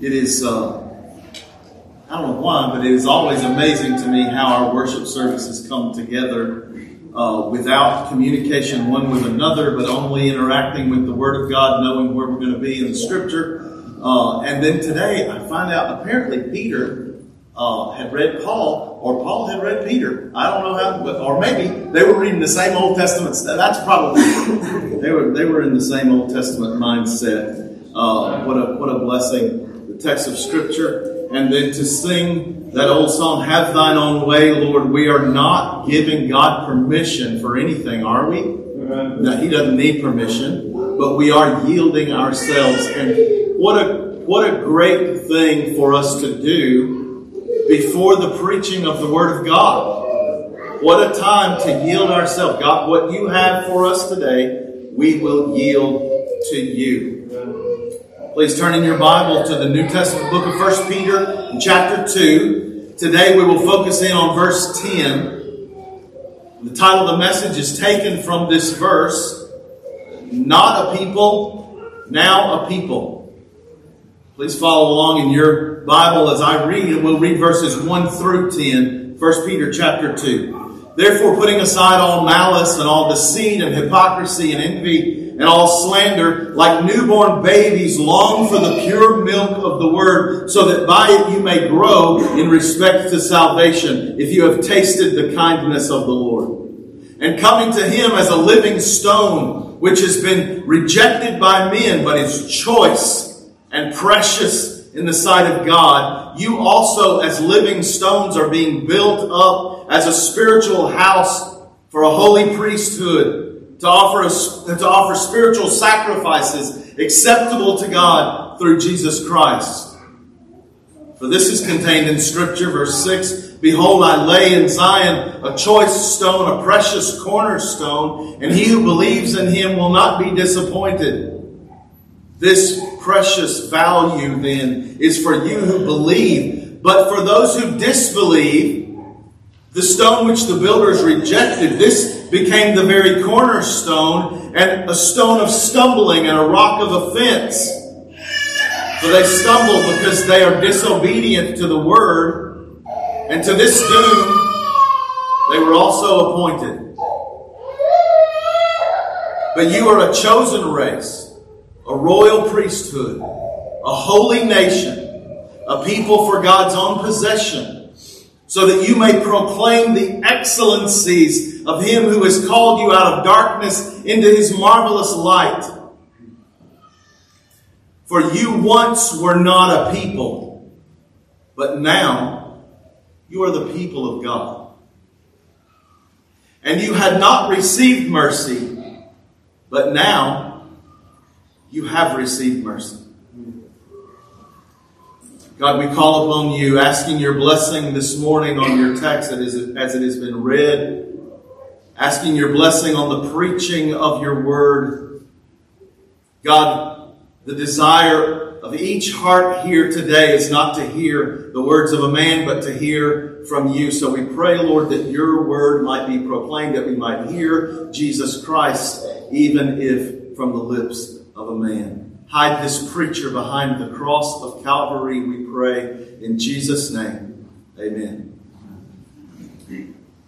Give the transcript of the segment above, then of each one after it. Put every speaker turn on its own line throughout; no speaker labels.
It is, uh, I don't know why, but it is always amazing to me how our worship services come together uh, without communication one with another, but only interacting with the Word of God, knowing where we're going to be in the Scripture. Uh, and then today, I find out apparently Peter uh, had read Paul, or Paul had read Peter. I don't know how, but or maybe they were reading the same Old Testament. That's probably they were they were in the same Old Testament mindset. Uh, what a what a blessing! Text of Scripture, and then to sing that old song, "Have Thine Own Way, Lord." We are not giving God permission for anything, are we? No, He doesn't need permission, but we are yielding ourselves. And what a what a great thing for us to do before the preaching of the Word of God. What a time to yield ourselves. God, what you have for us today, we will yield to you. Please turn in your Bible to the New Testament book of 1 Peter, chapter 2. Today we will focus in on verse 10. The title of the message is taken from this verse Not a people, now a people. Please follow along in your Bible as I read, and we'll read verses 1 through 10, 1 Peter chapter 2. Therefore, putting aside all malice and all deceit and hypocrisy and envy and all slander, like newborn babies, long for the pure milk of the word, so that by it you may grow in respect to salvation, if you have tasted the kindness of the Lord. And coming to him as a living stone, which has been rejected by men, but is choice and precious in the sight of God, you also, as living stones, are being built up as a spiritual house for a holy priesthood to offer, to offer spiritual sacrifices acceptable to God through Jesus Christ. For this is contained in Scripture, verse 6 Behold, I lay in Zion a choice stone, a precious cornerstone, and he who believes in him will not be disappointed. This precious value then is for you who believe. But for those who disbelieve, the stone which the builders rejected, this became the very cornerstone and a stone of stumbling and a rock of offense. For they stumble because they are disobedient to the word, and to this doom they were also appointed. But you are a chosen race a royal priesthood, a holy nation, a people for God's own possession, so that you may proclaim the excellencies of Him who has called you out of darkness into His marvelous light. For you once were not a people, but now you are the people of God. And you had not received mercy, but now you have received mercy. God, we call upon you, asking your blessing this morning on your text as it has been read, asking your blessing on the preaching of your word. God, the desire of each heart here today is not to hear the words of a man, but to hear from you. So we pray, Lord, that your word might be proclaimed, that we might hear Jesus Christ, even if from the lips of a man. Hide this preacher behind the cross of Calvary, we pray, in Jesus' name. Amen.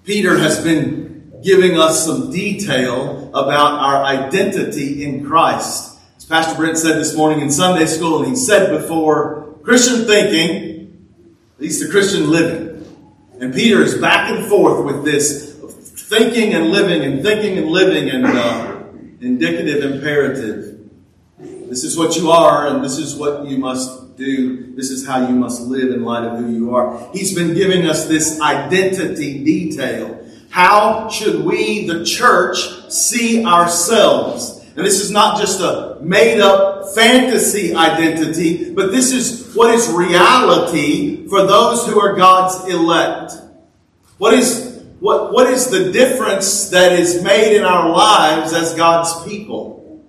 Peter has been giving us some detail about our identity in Christ. As Pastor Brent said this morning in Sunday school, and he said before, Christian thinking leads to Christian living. And Peter is back and forth with this thinking and living and thinking and living and uh, indicative imperative. This is what you are, and this is what you must do. This is how you must live in light of who you are. He's been giving us this identity detail. How should we, the church, see ourselves? And this is not just a made up fantasy identity, but this is what is reality for those who are God's elect. What is, what, what is the difference that is made in our lives as God's people?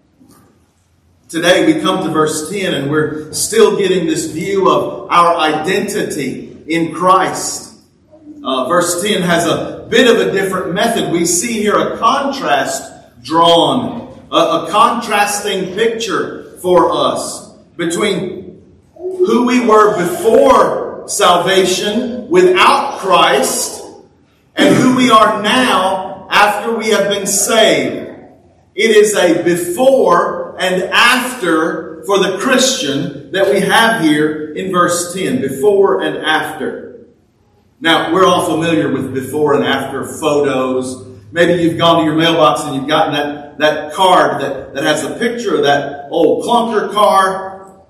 Today we come to verse 10 and we're still getting this view of our identity in Christ. Uh, verse 10 has a bit of a different method. We see here a contrast drawn, a, a contrasting picture for us between who we were before salvation without Christ and who we are now after we have been saved. It is a before and after for the Christian that we have here in verse 10. Before and after. Now, we're all familiar with before and after photos. Maybe you've gone to your mailbox and you've gotten that, that card that, that has a picture of that old clunker car,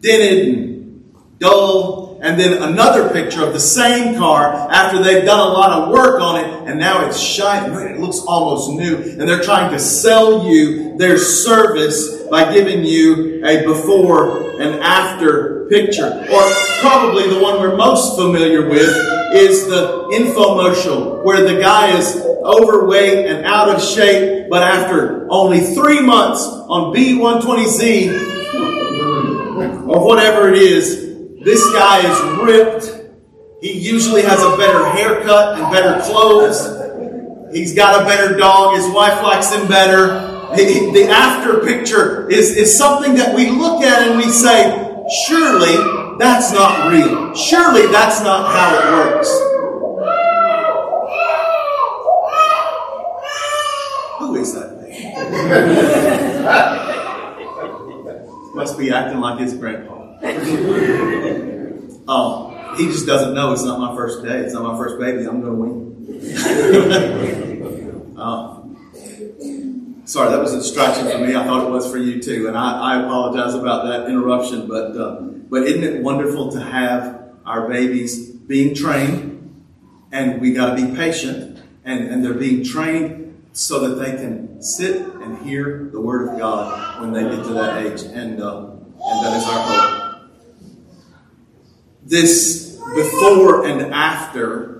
dented and dull, and then another picture of the same car after they've done a lot of work on it, and now it's shiny. It looks almost new, and they're trying to sell you their service by giving you a before and after picture. Or probably the one we're most familiar with is the infomercial, where the guy is overweight and out of shape, but after only three months on B120Z, or whatever it is, this guy is ripped. He usually has a better haircut and better clothes. He's got a better dog. His wife likes him better. The after picture is, is something that we look at and we say, surely that's not real. Surely that's not how it works. Who is that man? Must be acting like his grandpa. Um, he just doesn't know it's not my first day. It's not my first baby. I'm going to win. um, sorry, that was a distraction for me. I thought it was for you too, and I, I apologize about that interruption. But uh, but isn't it wonderful to have our babies being trained, and we got to be patient, and, and they're being trained so that they can sit and hear the Word of God when they get to that age, and uh, and that is our hope this before and after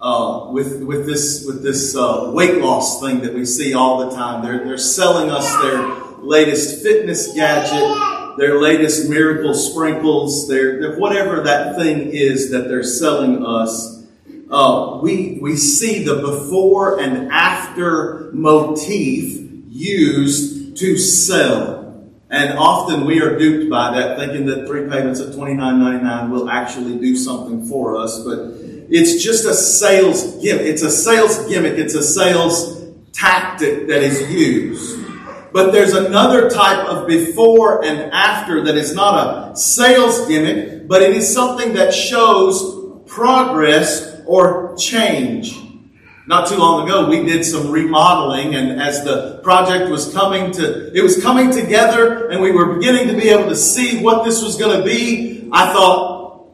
uh, with with this with this uh, weight loss thing that we see all the time. They're they're selling us their latest fitness gadget, their latest miracle sprinkles, their, their whatever that thing is that they're selling us. Uh, we we see the before and after motif used to sell. And often we are duped by that, thinking that three payments at $29.99 will actually do something for us. But it's just a sales gimmick. It's a sales gimmick. It's a sales tactic that is used. But there's another type of before and after that is not a sales gimmick, but it is something that shows progress or change. Not too long ago, we did some remodeling, and as the project was coming to, it was coming together, and we were beginning to be able to see what this was going to be. I thought,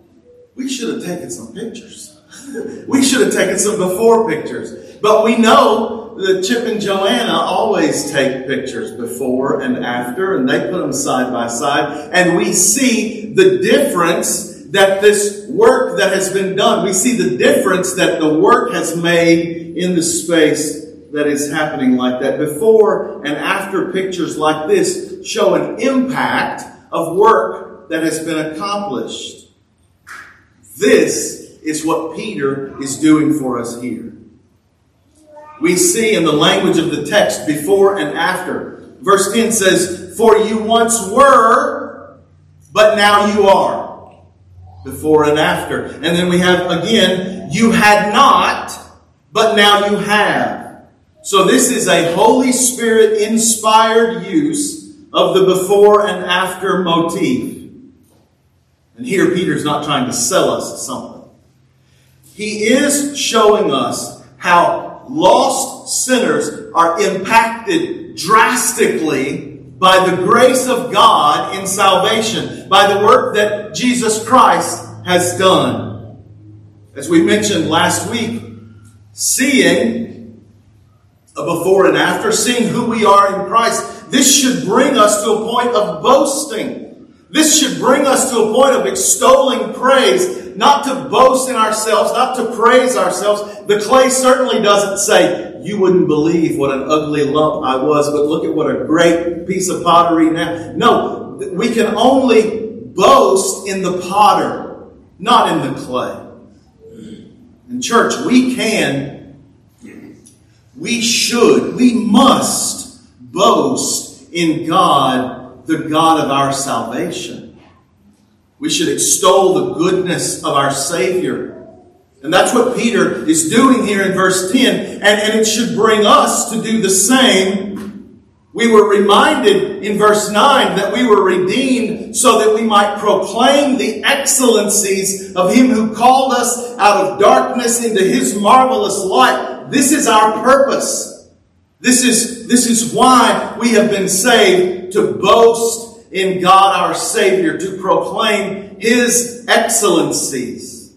we should have taken some pictures. we should have taken some before pictures. But we know that Chip and Joanna always take pictures before and after, and they put them side by side, and we see the difference that this work that has been done, we see the difference that the work has made in the space that is happening like that. Before and after pictures like this show an impact of work that has been accomplished. This is what Peter is doing for us here. We see in the language of the text before and after. Verse 10 says, For you once were, but now you are before and after. And then we have again, you had not, but now you have. So this is a Holy Spirit inspired use of the before and after motif. And here Peter's not trying to sell us something. He is showing us how lost sinners are impacted drastically by the grace of God in salvation, by the work that Jesus Christ has done. As we mentioned last week, seeing a before and after, seeing who we are in Christ, this should bring us to a point of boasting. This should bring us to a point of extolling praise, not to boast in ourselves, not to praise ourselves. The clay certainly doesn't say, you wouldn't believe what an ugly lump I was, but look at what a great piece of pottery now. No, we can only boast in the potter, not in the clay. And church, we can, we should, we must boast in God, the God of our salvation. We should extol the goodness of our Savior. And that's what Peter is doing here in verse 10. And, and it should bring us to do the same. We were reminded in verse 9 that we were redeemed so that we might proclaim the excellencies of Him who called us out of darkness into His marvelous light. This is our purpose. This is, this is why we have been saved to boast in God our Savior, to proclaim His excellencies.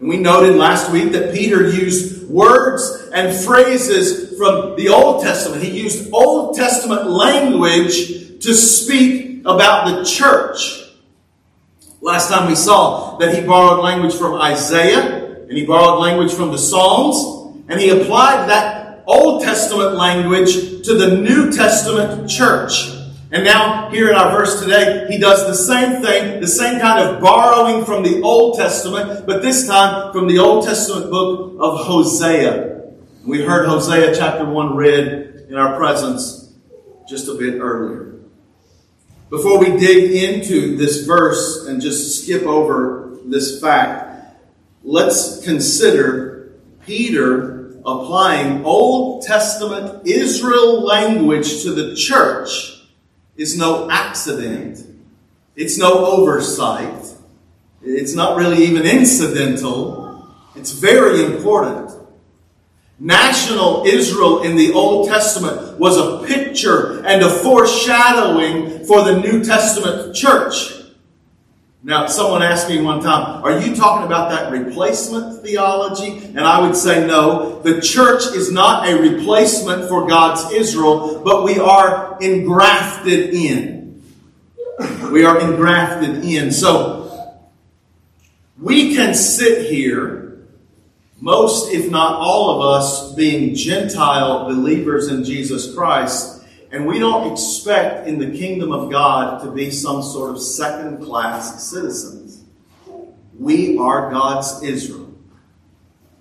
And we noted last week that Peter used words and phrases from the Old Testament. He used Old Testament language to speak about the church. Last time we saw that he borrowed language from Isaiah and he borrowed language from the Psalms and he applied that Old Testament language to the New Testament church. And now, here in our verse today, he does the same thing, the same kind of borrowing from the Old Testament, but this time from the Old Testament book of Hosea. We heard Hosea chapter 1 read in our presence just a bit earlier. Before we dig into this verse and just skip over this fact, let's consider Peter applying Old Testament Israel language to the church is no accident. It's no oversight. It's not really even incidental. It's very important. National Israel in the Old Testament was a picture and a foreshadowing for the New Testament church. Now, someone asked me one time, are you talking about that replacement theology? And I would say no. The church is not a replacement for God's Israel, but we are engrafted in. We are engrafted in. So, we can sit here, most if not all of us being Gentile believers in Jesus Christ, and we don't expect in the kingdom of God to be some sort of second class citizens. We are God's Israel.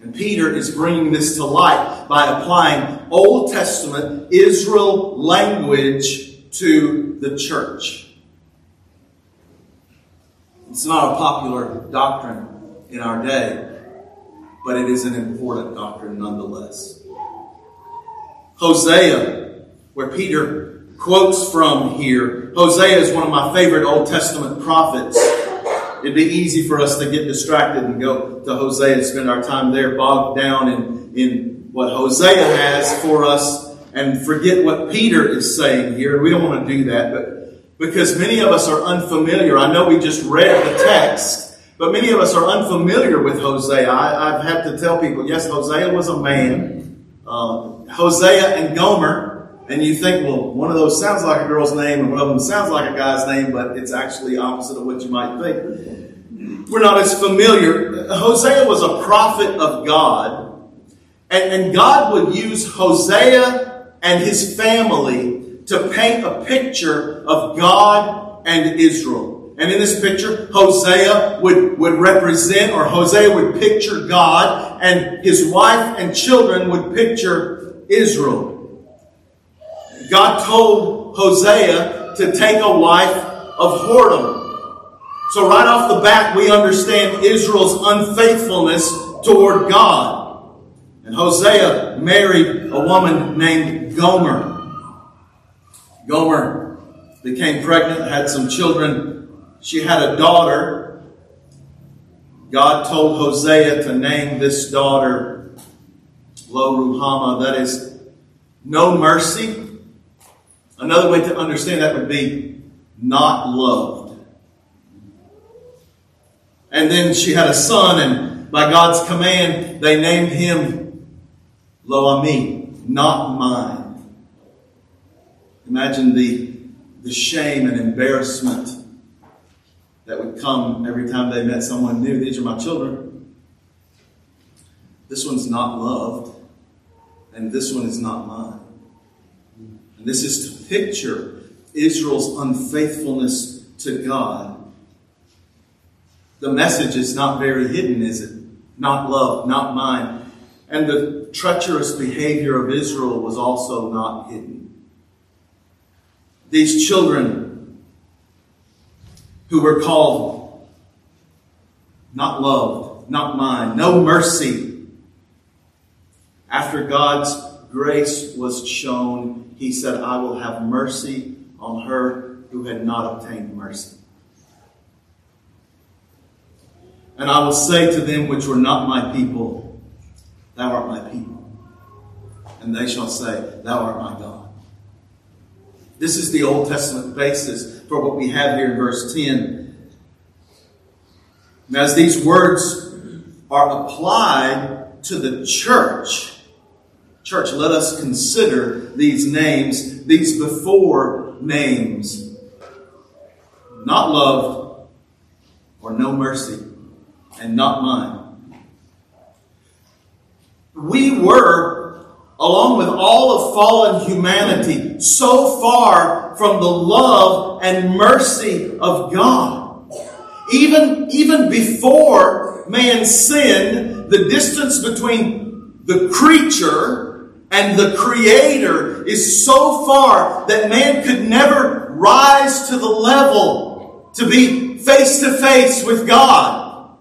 And Peter is bringing this to light by applying Old Testament Israel language to the church. It's not a popular doctrine in our day, but it is an important doctrine nonetheless. Hosea where Peter quotes from here. Hosea is one of my favorite Old Testament prophets. It'd be easy for us to get distracted and go to Hosea and spend our time there, bogged down in, in what Hosea has for us and forget what Peter is saying here. We don't want to do that, but because many of us are unfamiliar. I know we just read the text, but many of us are unfamiliar with Hosea. I, have had to tell people, yes, Hosea was a man. Uh, Hosea and Gomer and you think, well, one of those sounds like a girl's name and one of them sounds like a guy's name, but it's actually opposite of what you might think. We're not as familiar. Hosea was a prophet of God, and, and God would use Hosea and his family to paint a picture of God and Israel. And in this picture, Hosea would, would represent, or Hosea would picture God, and his wife and children would picture Israel. God told Hosea to take a wife of whoredom. So right off the bat, we understand Israel's unfaithfulness toward God. And Hosea married a woman named Gomer. Gomer became pregnant, had some children. She had a daughter. God told Hosea to name this daughter Lo Ruhamah, that is, no mercy. Another way to understand that would be not loved. And then she had a son, and by God's command, they named him Lo Ami, not mine. Imagine the, the shame and embarrassment that would come every time they met someone new. These are my children. This one's not loved, and this one is not mine. And this is to picture Israel's unfaithfulness to God. The message is not very hidden, is it? Not love, not mine. And the treacherous behavior of Israel was also not hidden. These children who were called not loved, not mine, no mercy. After God's grace was shown, he said, I will have mercy on her who had not obtained mercy. And I will say to them which were not my people, Thou art my people. And they shall say, Thou art my God. This is the Old Testament basis for what we have here in verse 10. And as these words are applied to the church, church, let us consider these names, these before names. Not loved or no mercy and not mine. We were, along with all of fallen humanity, so far from the love and mercy of God. Even, even before man sinned, the distance between the creature and the creator is so far that man could never rise to the level to be face to face with God.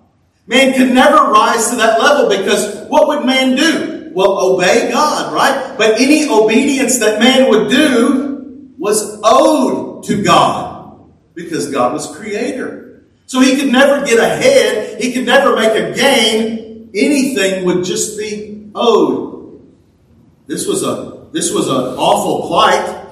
Man could never rise to that level because what would man do? Well, obey God, right? But any obedience that man would do was owed to God because God was creator. So he could never get ahead. He could never make a gain. Anything would just be owed. This was a, this was an awful plight.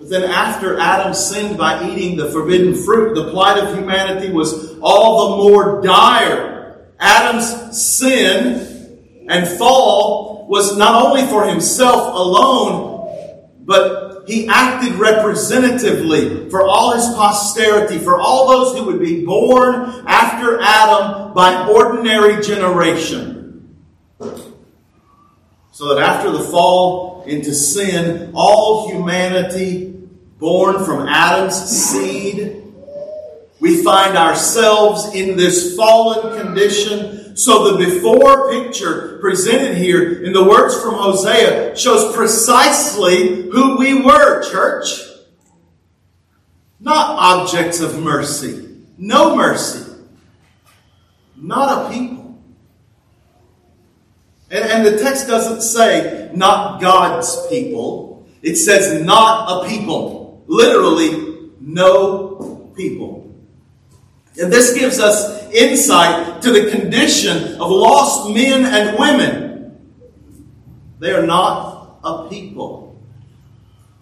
But then after Adam sinned by eating the forbidden fruit, the plight of humanity was all the more dire. Adam's sin and fall was not only for himself alone, but he acted representatively for all his posterity, for all those who would be born after Adam by ordinary generation. So that after the fall into sin, all humanity born from Adam's seed. We find ourselves in this fallen condition. So the before picture presented here in the words from Hosea shows precisely who we were, church. Not objects of mercy. No mercy. Not a people. And, and the text doesn't say not God's people. It says not a people literally no people. And this gives us insight to the condition of lost men and women. They are not a people.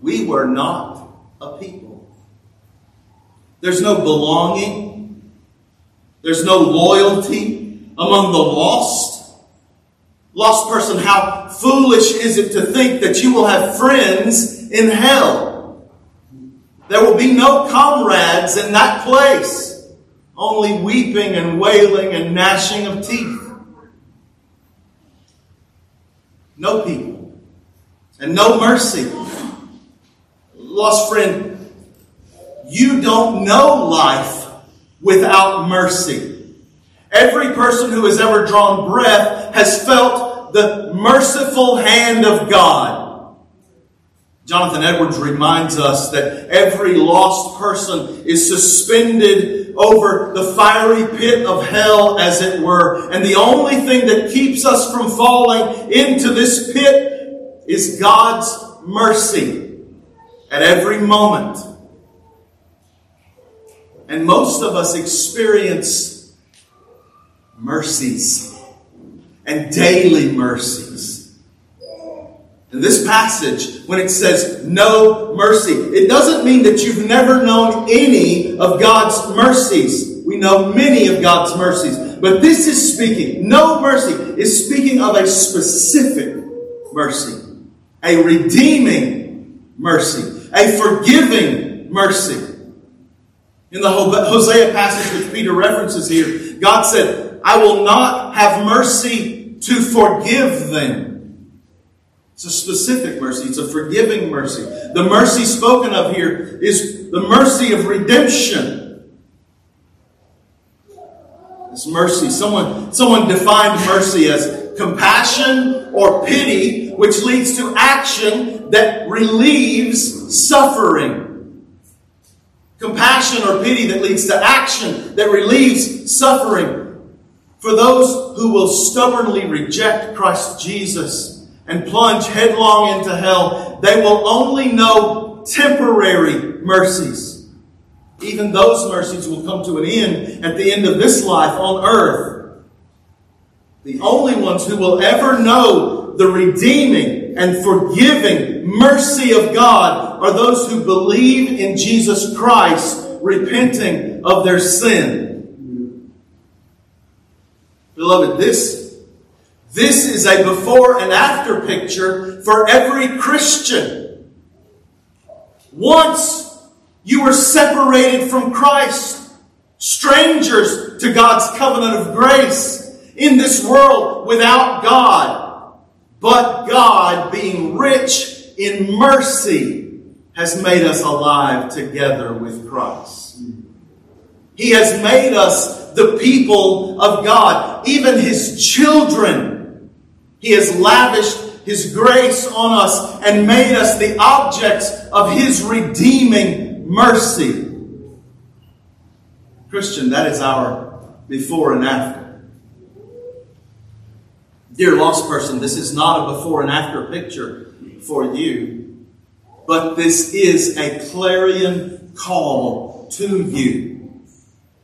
We were not a people. There's no belonging. There's no loyalty among the lost. Lost person, how foolish is it to think that you will have friends in hell? There will be no comrades in that place, only weeping and wailing and gnashing of teeth. No people and no mercy. Lost friend, you don't know life without mercy. Every person who has ever drawn breath has felt the merciful hand of God. Jonathan Edwards reminds us that every lost person is suspended over the fiery pit of hell, as it were. And the only thing that keeps us from falling into this pit is God's mercy at every moment. And most of us experience mercies and daily mercies. In this passage, when it says no mercy, it doesn't mean that you've never known any of God's mercies. We know many of God's mercies. But this is speaking, no mercy is speaking of a specific mercy, a redeeming mercy, a forgiving mercy. In the Hosea passage which Peter references here, God said, I will not have mercy to forgive them. It's a specific mercy. It's a forgiving mercy. The mercy spoken of here is the mercy of redemption. It's mercy, someone, someone defined mercy as compassion or pity, which leads to action that relieves suffering. compassion or pity that leads to action, that relieves suffering. For those who will stubbornly reject Christ Jesus and plunge headlong into hell, they will only know temporary mercies. Even those mercies will come to an end at the end of this life on earth. The only ones who will ever know the redeeming and forgiving mercy of God are those who believe in Jesus Christ, repenting of their sin. Beloved, this, this is a before and after picture for every Christian. Once you were separated from Christ, strangers to God's covenant of grace, in this world without God, but God, being rich in mercy, has made us alive together with Christ. He has made us the people of God, even his children. He has lavished his grace on us and made us the objects of his redeeming mercy. Christian, that is our before and after. Dear lost person, this is not a before and after picture for you, but this is a clarion call to you.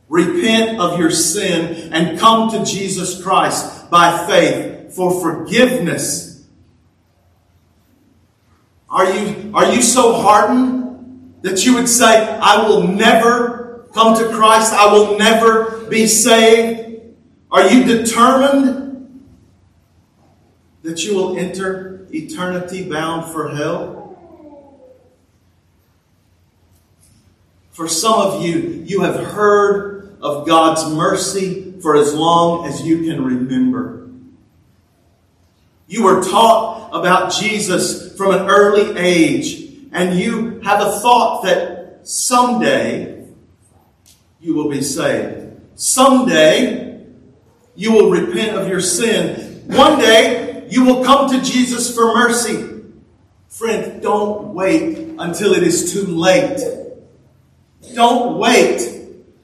Repent of your sin and come to Jesus Christ by faith for forgiveness. Are you, are you so hardened that you would say, I will never come to Christ? I will never be saved? Are you determined that you will enter eternity bound for hell? For some of you, you have heard of God's mercy for as long as you can remember. You were taught about Jesus from an early age, and you have a thought that someday you will be saved. Someday you will repent of your sin. One day you will come to Jesus for mercy. Friend, don't wait until it is too late. Don't wait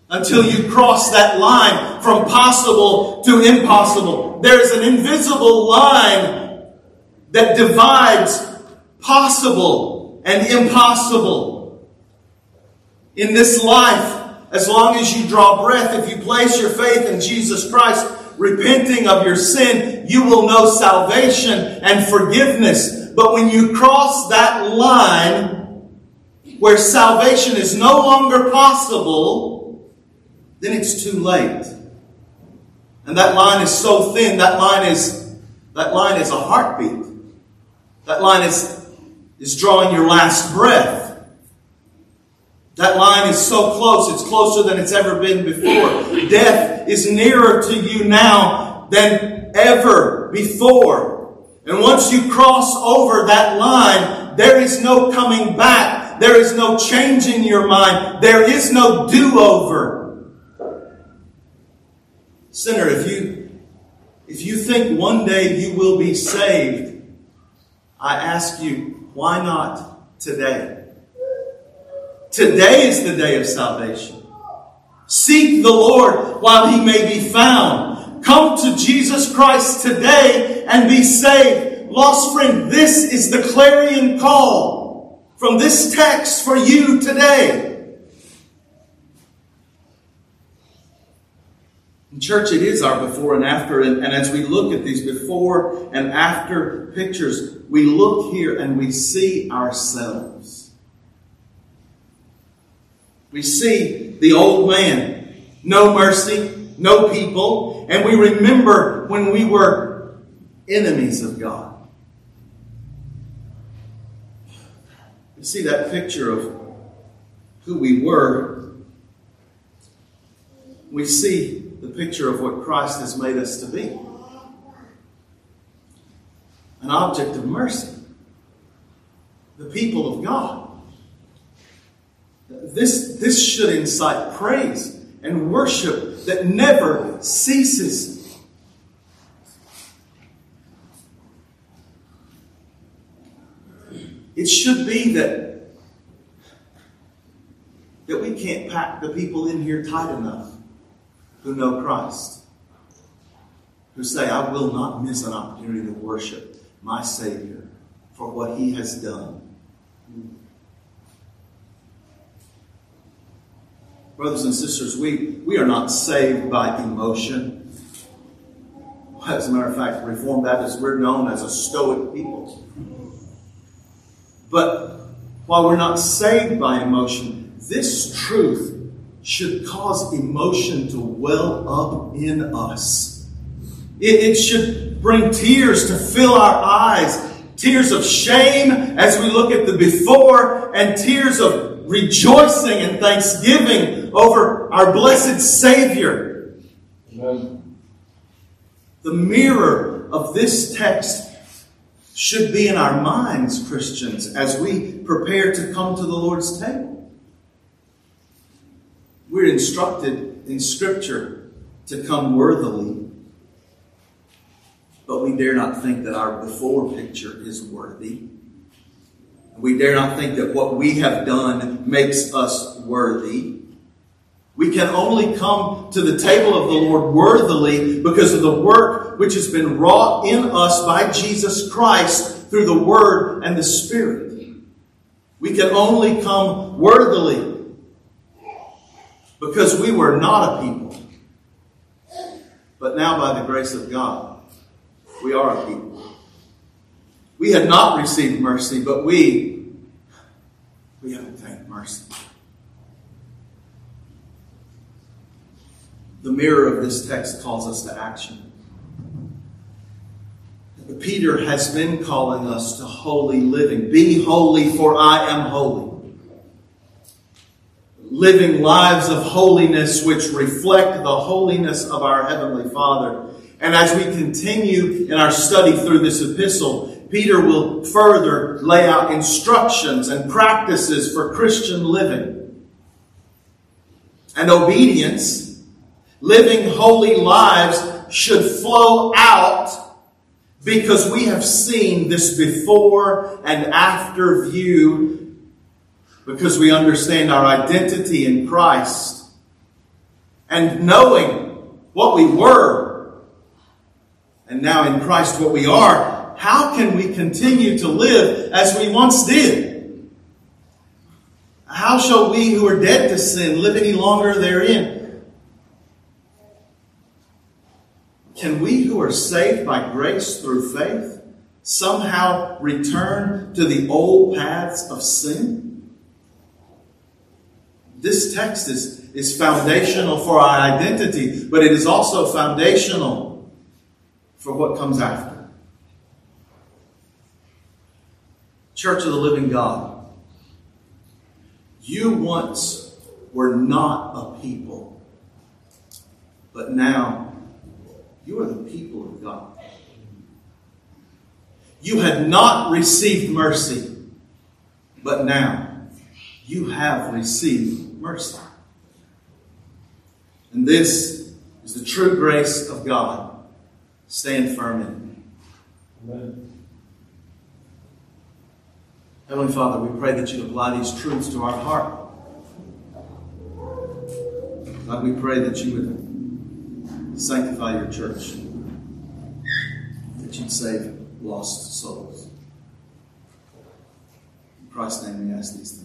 until you cross that line from possible to impossible. There is an invisible line that divides possible and impossible. In this life, as long as you draw breath, if you place your faith in Jesus Christ, repenting of your sin, you will know salvation and forgiveness. But when you cross that line where salvation is no longer possible, then it's too late. And that line is so thin, that line is, that line is a heartbeat. That line is, is drawing your last breath. That line is so close, it's closer than it's ever been before. Death is nearer to you now than ever before. And once you cross over that line, there is no coming back. There is no changing your mind. There is no do-over. Sinner, if you, if you think one day you will be saved, I ask you, why not today? Today is the day of salvation. Seek the Lord while he may be found. Come to Jesus Christ today and be saved. Lost friend, this is the clarion call from this text for you today. Church, it is our before and after. And, and, as we look at these before and after pictures, we look here and we see ourselves. We see the old man, no mercy, no people, and we remember when we were enemies of God. You see that picture of who we were. We see the picture of what Christ has made us to be an object of mercy, the people of God. This, this should incite praise and worship that never ceases. It should be that that we can't pack the people in here tight enough who know Christ, who say, I will not miss an opportunity to worship my Savior for what He has done. Brothers and sisters, we, we are not saved by emotion. As a matter of fact, Reformed Baptists, we're known as a stoic people. But while we're not saved by emotion, this truth should cause emotion to well up in us. It, it should bring tears to fill our eyes, tears of shame as we look at the before, and tears of rejoicing and thanksgiving over our blessed Savior. Amen. The mirror of this text should be in our minds, Christians, as we prepare to come to the Lord's table. We're instructed in Scripture to come worthily, but we dare not think that our before picture is worthy. We dare not think that what we have done makes us worthy. We can only come to the table of the Lord worthily because of the work which has been wrought in us by Jesus Christ through the Word and the Spirit. We can only come worthily because we were not a people. But now, by the grace of God, we are a people. We had not received mercy, but we, we have obtained mercy. The mirror of this text calls us to action. Peter has been calling us to holy living. Be holy, for I am holy. Living lives of holiness which reflect the holiness of our Heavenly Father. And as we continue in our study through this epistle, Peter will further lay out instructions and practices for Christian living. And obedience, living holy lives should flow out because we have seen this before and after view because we understand our identity in Christ and knowing what we were and now in Christ what we are, how can we continue to live as we once did? How shall we who are dead to sin live any longer therein? Can we who are saved by grace through faith somehow return to the old paths of sin? This text is, is foundational for our identity, but it is also foundational for what comes after. Church of the Living God, you once were not a people, but now you are the people of God. You had not received mercy, but now you have received mercy. And this is the true grace of God. Stand firm in it. Amen. Heavenly Father, we pray that you apply these truths to our heart. God, we pray that you would sanctify your church, that you'd save lost souls. In Christ's name we ask these things.